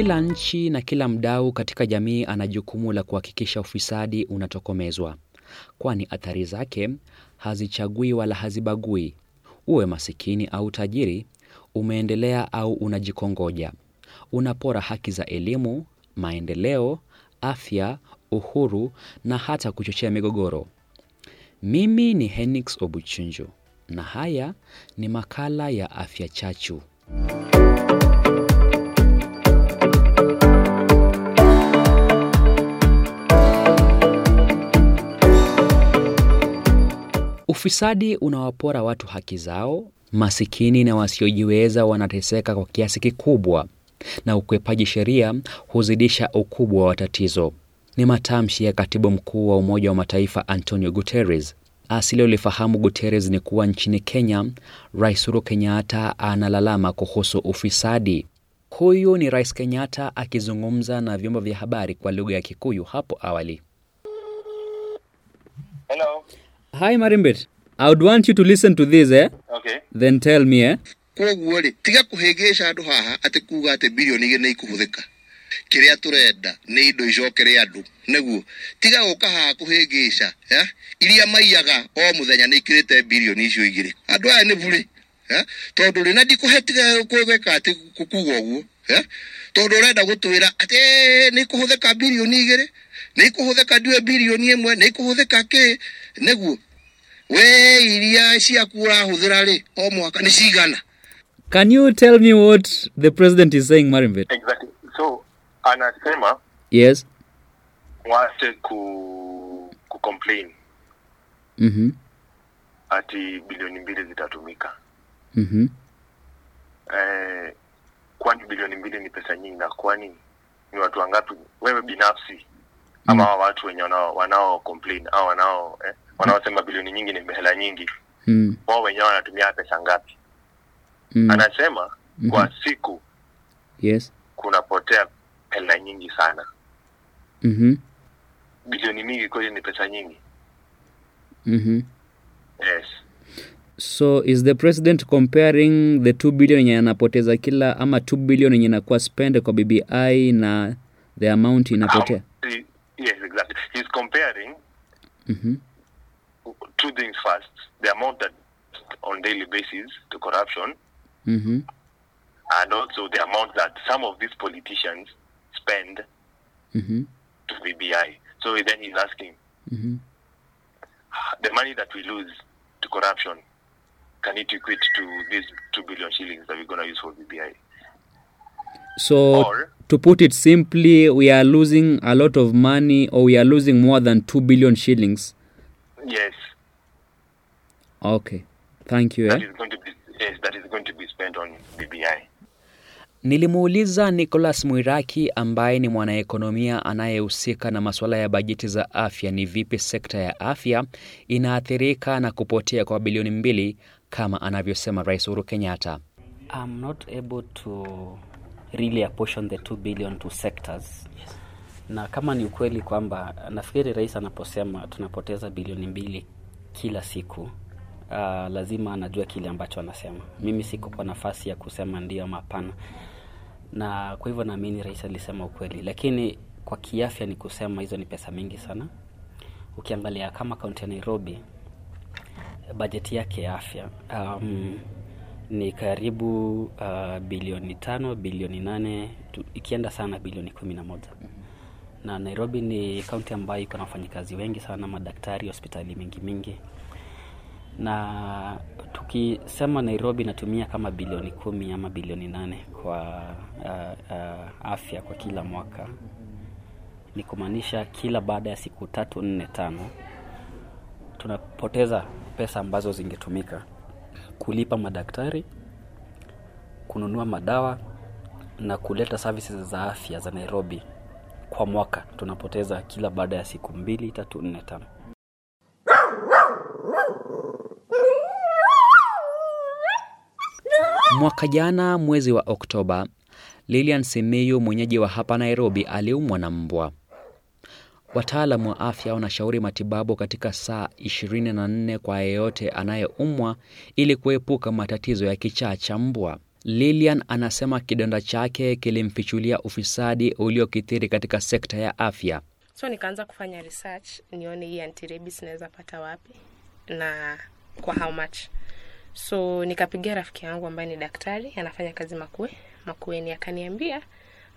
Kila nchi na kila mdau katika jamii ana jukumu la kuhakikisha ufisadi unatokomezwa, kwani athari zake hazichagui wala hazibagui. Uwe masikini au tajiri, umeendelea au unajikongoja, unapora haki za elimu, maendeleo, afya, uhuru na hata kuchochea migogoro. Mimi ni Henix Obuchunju na haya ni makala ya Afya Chachu. Ufisadi unawapora watu haki zao, masikini na wasiojiweza wanateseka kwa kiasi kikubwa, na ukwepaji sheria huzidisha ukubwa wa tatizo. Ni matamshi ya katibu mkuu wa Umoja wa Mataifa Antonio Guterres. Asilolifahamu Guterres ni kuwa nchini Kenya, Rais Uhuru Kenyatta analalama kuhusu ufisadi. Huyu ni Rais Kenyatta akizungumza na vyombo vya habari kwa lugha ya Kikuyu hapo awali. Hello. Hi Marimbit. I would want you to listen to this eh? Okay. Then tell me eh? koguo rĩ tiga kũhĩngĩca andũ haha atĩ kuga atĩ bilioni igĩrĩ nĩ ikũhũthĩka. Kĩrĩa tũrenda nĩ indo icokere andũ. Nĩguo tiga gũka haha kũhĩngĩca ya iria maiyaga o mũthenya nĩ ikĩrĩte bilioni icio igĩrĩ. Andũ aya nĩ burĩ ya tondũ rĩ na ndikũhe tiga kũgeka atĩ kuga ũguo ya tondũ ũrenda gũtwĩra atĩ nĩ ikũhũthĩka bilioni igĩrĩ? Nĩ ikũhũthĩka ndiwe bilioni ĩmwe? Nĩ ikũhũthĩka kĩ nĩguo we iria ciaku ũrahũthĩra rĩ o mwaka nĩ cigana Can you tell me what the president is saying Marimbit? Exactly. So anasema Yes. waache ku, ku complain Mhm. ati bilioni mbili zitatumika. Mhm. Eh, kwani bilioni mbili ni pesa nyingi na kwani ni watu wangapi wewe binafsi ama mm. watu wenye wanao, wanao complain au wanao eh, wanaosema bilioni nyingi ni hela nyingi Mm. wao wenyewe wanatumia pesa ngapi? Mm. Anasema Mhm. kwa siku Yes. kunapotea hela nyingi sana. Mhm. Bilioni mingi kweli ni pesa nyingi? Mhm. Yes. So is the president comparing the 2 billion yenye anapoteza kila ama 2 billion yenye inakuwa spend kwa BBI na the amount inapotea? Um, yes, exactly. He's comparing Mhm. Daily basis to corruption, Mhm. and also the amount that some of these politicians spend Mhm. to BBI. So then he's asking, Mhm. the money that we lose to corruption, can it equate to these two billion shillings that we're going to use for BBI? So Or to put it simply, we are losing a lot of money or we are losing more than 2 billion shillings. yes, Okay. Thank you. that Eh? is going to be yes, that is going to be spent on BBI. Nilimuuliza Nicholas Mwiraki ambaye ni mwanaekonomia anayehusika na masuala ya bajeti za afya ni vipi sekta ya afya inaathirika na kupotea kwa bilioni mbili kama anavyosema Rais Uhuru Kenyatta. I'm not able to really apportion the 2 billion to sectors. Na kama ni ukweli kwamba nafikiri rais anaposema tunapoteza bilioni mbili kila siku, uh, lazima anajua kile ambacho anasema. Mimi siko kwa nafasi ya kusema ndio ama hapana, na kwa hivyo naamini rais alisema ukweli, lakini kwa kiafya ni kusema hizo ni pesa mingi sana. Ukiangalia kama kaunti ya Nairobi, bajeti yake ya afya um, ni karibu uh, bilioni tano bilioni nane tu, ikienda sana bilioni kumi na moja na Nairobi ni kaunti ambayo iko na wafanyikazi wengi sana, madaktari, hospitali mingi mingi, na tukisema Nairobi inatumia kama bilioni kumi ama bilioni nane kwa uh, uh, afya kwa kila mwaka, ni kumaanisha kila baada ya siku tatu nne tano tunapoteza pesa ambazo zingetumika kulipa madaktari, kununua madawa na kuleta services za afya za Nairobi kwa mwaka. Tunapoteza kila baada ya siku mbili, tatu, nne, tano. Mwaka jana mwezi wa Oktoba, Lilian Simiyu mwenyeji wa hapa Nairobi aliumwa na mbwa. Wataalamu wa afya wanashauri matibabu katika saa 24 kwa yeyote anayeumwa ili kuepuka matatizo ya kichaa cha mbwa. Lilian anasema kidonda chake kilimfichulia ufisadi uliokithiri katika sekta ya afya. so nikaanza kufanya research nione hii antirabis naweza pata wapi na kwa how much so nikapigia rafiki yangu ambaye ni daktari anafanya kazi makue makueni akaniambia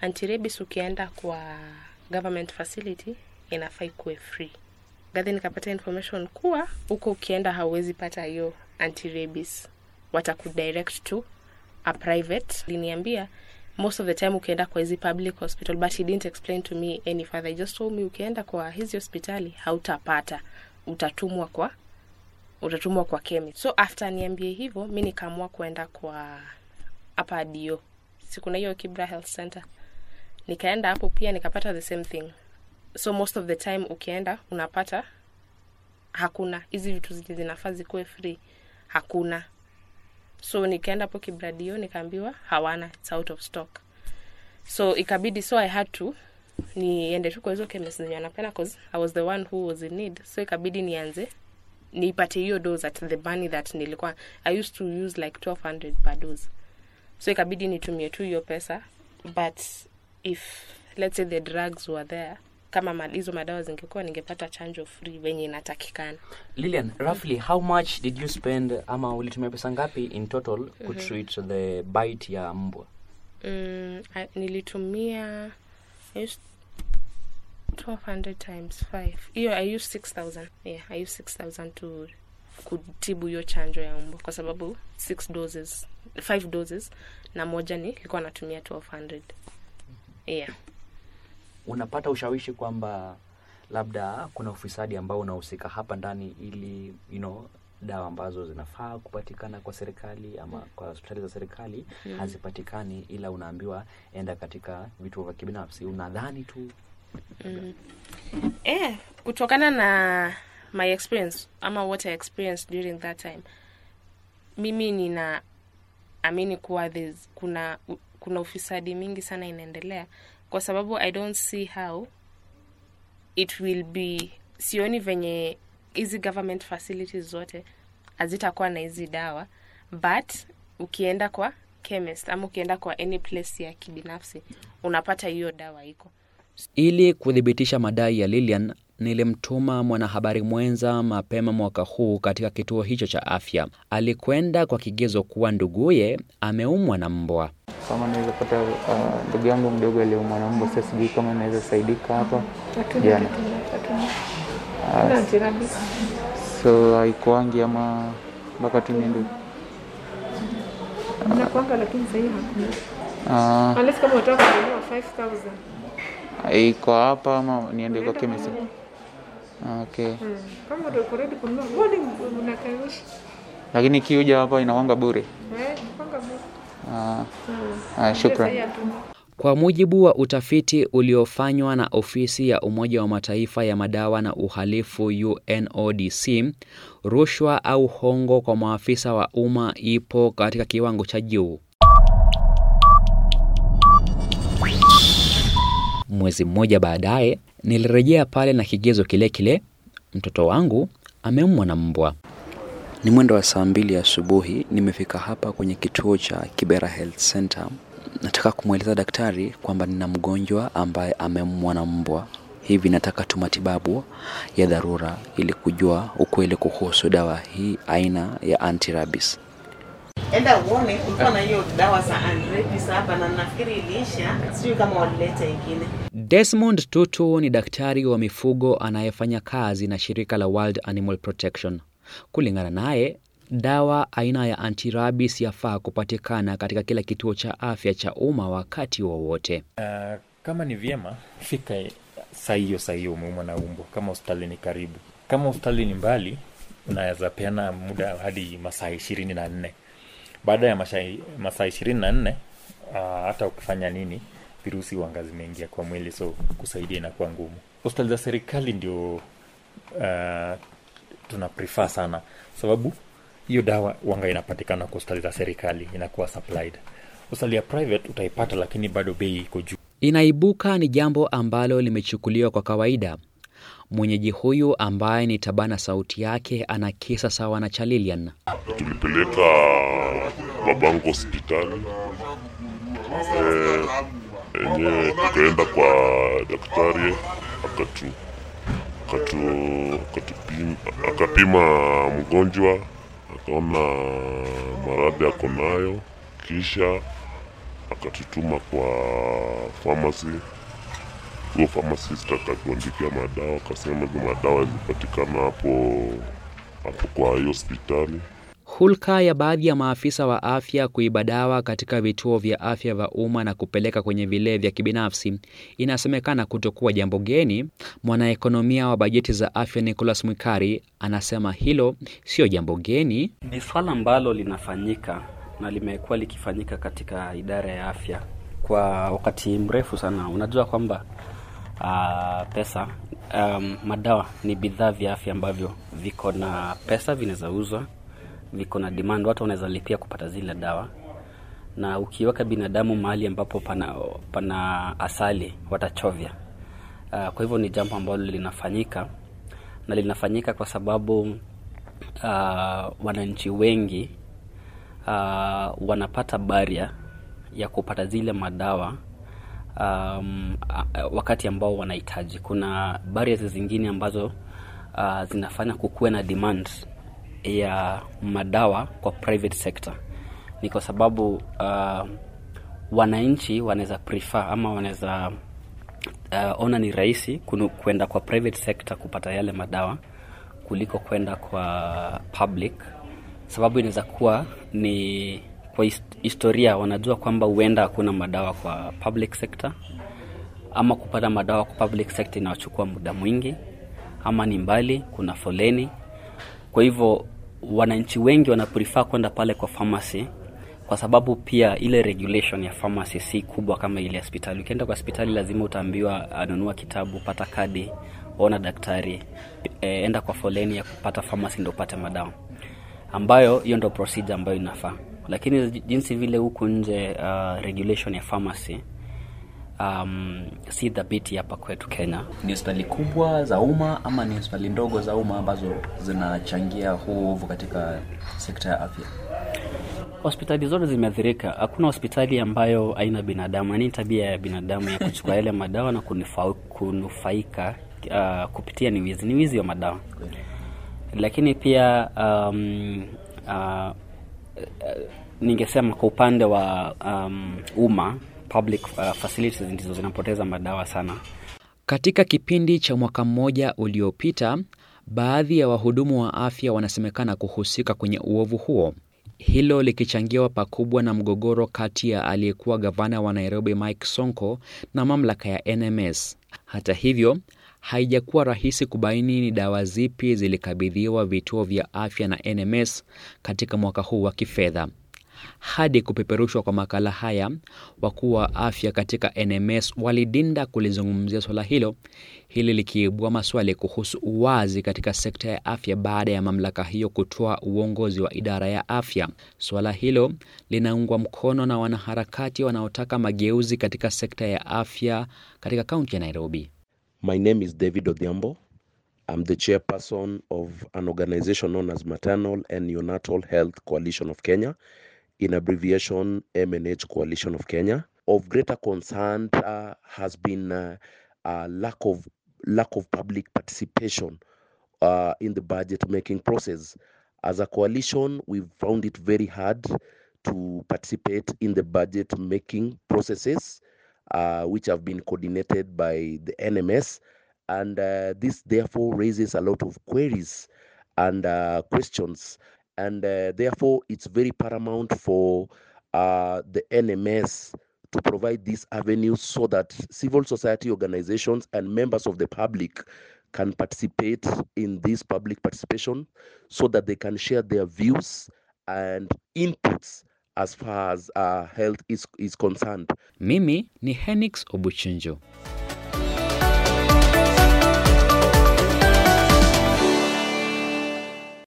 antirebis ukienda kwa government facility inafaa ikuwe free. Gadhi nikapata information kuwa huko ukienda hauwezi pata hiyo antirebis, watakudirect to a private. Liniambia most of the time ukienda kwa hizi public hospital but he didn't explain to me any further. He just told me ukienda kwa hizi hospitali hautapata. Utatumwa kwa utatumwa kwa kemi. so after niambie hivyo mi nikaamua kuenda kwa hapa dio. Sikuna hiyo kibra health center? Nikaenda hapo pia nikapata the same thing. So most of the time ukienda unapata hakuna. Hizi vitu zenye zinafaa zikuwe free hakuna. So nikaenda hapo kibradio nikaambiwa hawana it's out of stock. So ikabidi so i had to niende tu kwa hizo chemist zenye anapenda cause i was the one who was in need. So ikabidi nianze nipate hiyo dose at the money that nilikuwa i used to use like 1200 per dose so ikabidi nitumie tu hiyo pesa but if let's say the drugs were there kama ma- hizo madawa zingekuwa ningepata chanjo free venye inatakikana. Lilian, roughly how much did you spend ama ulitumia pesa ngapi in total kutreat the bite ya mbwa? mm, I, nilitumia I used 1200 times 5 hiyo i use 6000 yeah i use 6000 to kutibu hiyo chanjo ya mbwa kwa sababu 6 doses 5 doses na moja nilikuwa natumia 1200 yeah. Unapata ushawishi kwamba labda kuna ufisadi ambao unahusika hapa ndani ili you know, dawa ambazo zinafaa kupatikana kwa serikali ama kwa hospitali za serikali hazipatikani, ila unaambiwa enda katika vituo vya kibinafsi. Unadhani tu eh, kutokana na my experience ama what I experienced during that time mimi nina amini kuwa this, kuna kuna ufisadi mingi sana inaendelea kwa sababu i don't see how it will be sioni venye hizi government facilities zote hazitakuwa na hizi dawa but ukienda kwa chemist ama ukienda kwa any place ya kibinafsi unapata hiyo dawa iko Ili kuthibitisha madai ya Lilian, nilimtuma mwanahabari mwenza mapema mwaka huu katika kituo hicho cha afya. Alikwenda kwa kigezo kuwa nduguye ameumwa na mbwa. kama naweza pata uh, ndugu yangu mdogo aliyeumwa na mbwa. Sasa sijui kama naweza saidika hapa jana. So haikuangi ama mpaka tu niende Nakwanga lakini sahii hakuna. uh, iko hapa ama niende kwa chemist? Okay, Hmm. Kama uko ready kununua, mbona unakamishi? lakini kiuja hapa inawanga bure. Eh, kwanga bure. Uh, Mm. uh, Sahii shukran. hatuna. Kwa mujibu wa utafiti uliofanywa na ofisi ya Umoja wa Mataifa ya madawa na uhalifu UNODC, rushwa au hongo kwa maafisa wa umma ipo katika kiwango cha juu. Mwezi mmoja baadaye nilirejea pale na kigezo kile kile, mtoto wangu ameumwa na mbwa. Ni mwendo wa saa mbili asubuhi, nimefika hapa kwenye kituo cha Kibera Health Center. Nataka kumweleza daktari kwamba nina mgonjwa ambaye ameumwa na mbwa, hivi nataka tu matibabu ya dharura ili kujua ukweli kuhusu dawa hii aina ya antirabis. Enda uone kulikuwa na hiyo dawa za antirabis hapa na nafikiri iliisha sijui kama walileta ingine Desmond Tutu ni daktari wa mifugo anayefanya kazi na shirika la World Animal Protection. Kulingana naye, dawa aina ya antirabis yafaa kupatikana katika kila kituo cha afya cha umma wakati wowote. Uh, kama ni vyema fika saa hiyo saa hiyo umeumwa na umbo, kama hospitali ni karibu. Kama hospitali ni mbali, unaweza peana muda hadi masaa ishirini na nne. Baada ya masaa ishirini na nne uh, hata ukifanya nini, virusi wanga zimeingia kwa mwili, so kusaidia inakuwa ngumu. Hospitali za serikali ndio uh, tuna prefer sana, sababu hiyo dawa wanga inapatikana kwa hospitali za serikali, inakuwa supplied. Hospitali ya private utaipata, lakini bado bei iko juu. Inaibuka ni jambo ambalo limechukuliwa kwa kawaida. Mwenyeji huyu ambaye ni tabana sauti yake ana kisa sawa na cha Lilian. tulipeleka babangu hospitali eh, enyewe tukaenda kwa daktari akatu akapima mgonjwa akaona maradhi ako nayo, kisha akatutuma kwa pharmacy. Huyo pharmacist akatuandikia madawa, akasema hizo madawa zilipatikana hapo hapo kwa hiyo hospitali. Hulka ya baadhi ya maafisa wa afya kuiba dawa katika vituo vya afya vya umma na kupeleka kwenye vile vya kibinafsi inasemekana kutokuwa jambo geni. Mwanaekonomia wa bajeti za afya Nicholas Mwikari anasema hilo sio jambo geni. Ni swala ambalo linafanyika na limekuwa likifanyika katika idara ya afya kwa wakati mrefu sana. Unajua kwamba uh, pesa. Um, madawa ni bidhaa vya afya ambavyo viko na pesa, vinaweza uzwa, viko na demand, watu wanaweza lipia kupata zile dawa, na ukiweka binadamu mahali ambapo pana, pana asali watachovya. Uh, kwa hivyo ni jambo ambalo linafanyika na linafanyika kwa sababu uh, wananchi wengi uh, wanapata baria ya kupata zile madawa um, wakati ambao wanahitaji. Kuna barriers zingine ambazo uh, zinafanya kukuwe na demand ya madawa kwa private sector. Ni kwa sababu uh, wananchi wanaweza prefer ama wanaweza uh, ona ni rahisi kwenda kwa private sector kupata yale madawa kuliko kwenda kwa public. Sababu inaweza kuwa ni kwa historia, wanajua kwamba huenda hakuna madawa kwa public sector, ama kupata madawa kwa public sector inawachukua muda mwingi, ama ni mbali, kuna foleni. Kwa hivyo wananchi wengi wanaprefer kwenda pale kwa pharmacy kwa sababu pia ile regulation ya pharmacy si kubwa kama ile hospitali. Ukienda kwa hospitali lazima utaambiwa anunua kitabu, pata kadi, ona daktari, e, enda kwa foleni ya kupata pharmacy ndio upate madawa, ambayo hiyo ndio procedure ambayo inafaa. Lakini jinsi vile huku nje uh, regulation ya pharmacy um, si dhabiti hapa kwetu Kenya. Ni hospitali kubwa za umma ama ni hospitali ndogo za umma ambazo zinachangia huu uovu katika sekta ya afya? Hospitali zote zimeathirika. Hakuna hospitali ambayo haina binadamu, yaani tabia ya binadamu ya kuchukua yale madawa na kunufa, kunufaika uh, kupitia ni wizi, ni wizi wa madawa. Lakini pia um, uh, ningesema kwa upande wa um, umma public uh, facilities ndizo zinapoteza madawa sana. Katika kipindi cha mwaka mmoja uliopita, baadhi ya wahudumu wa afya wanasemekana kuhusika kwenye uovu huo, hilo likichangiwa pakubwa na mgogoro kati ya aliyekuwa gavana wa Nairobi Mike Sonko na mamlaka ya NMS. Hata hivyo, haijakuwa rahisi kubaini ni dawa zipi zilikabidhiwa vituo vya afya na NMS katika mwaka huu wa kifedha. Hadi kupeperushwa kwa makala haya, wakuu wa afya katika NMS walidinda kulizungumzia swala hilo, hili likiibua maswali kuhusu uwazi katika sekta ya afya baada ya mamlaka hiyo kutoa uongozi wa idara ya afya. Swala hilo linaungwa mkono na wanaharakati wanaotaka mageuzi katika sekta ya afya katika kaunti ya Nairobi. My name is David Odhiambo. I'm the chairperson of an organization known as Maternal and Neonatal Health Coalition of Kenya. in abbreviation MNH Coalition of Kenya. Of greater concern uh, has been uh, lack of lack of public participation uh, in the budget making process. As a coalition, we've found it very hard to participate in the budget making processes, uh, which have been coordinated by the NMS, and uh, this therefore raises a lot of queries and uh, questions. And uh, therefore it's very paramount for uh, the NMS to provide these avenues so that civil society organizations and members of the public can participate in this public participation so that they can share their views and inputs as far as uh, health is, is concerned. Mimi ni Henix Obuchinjo.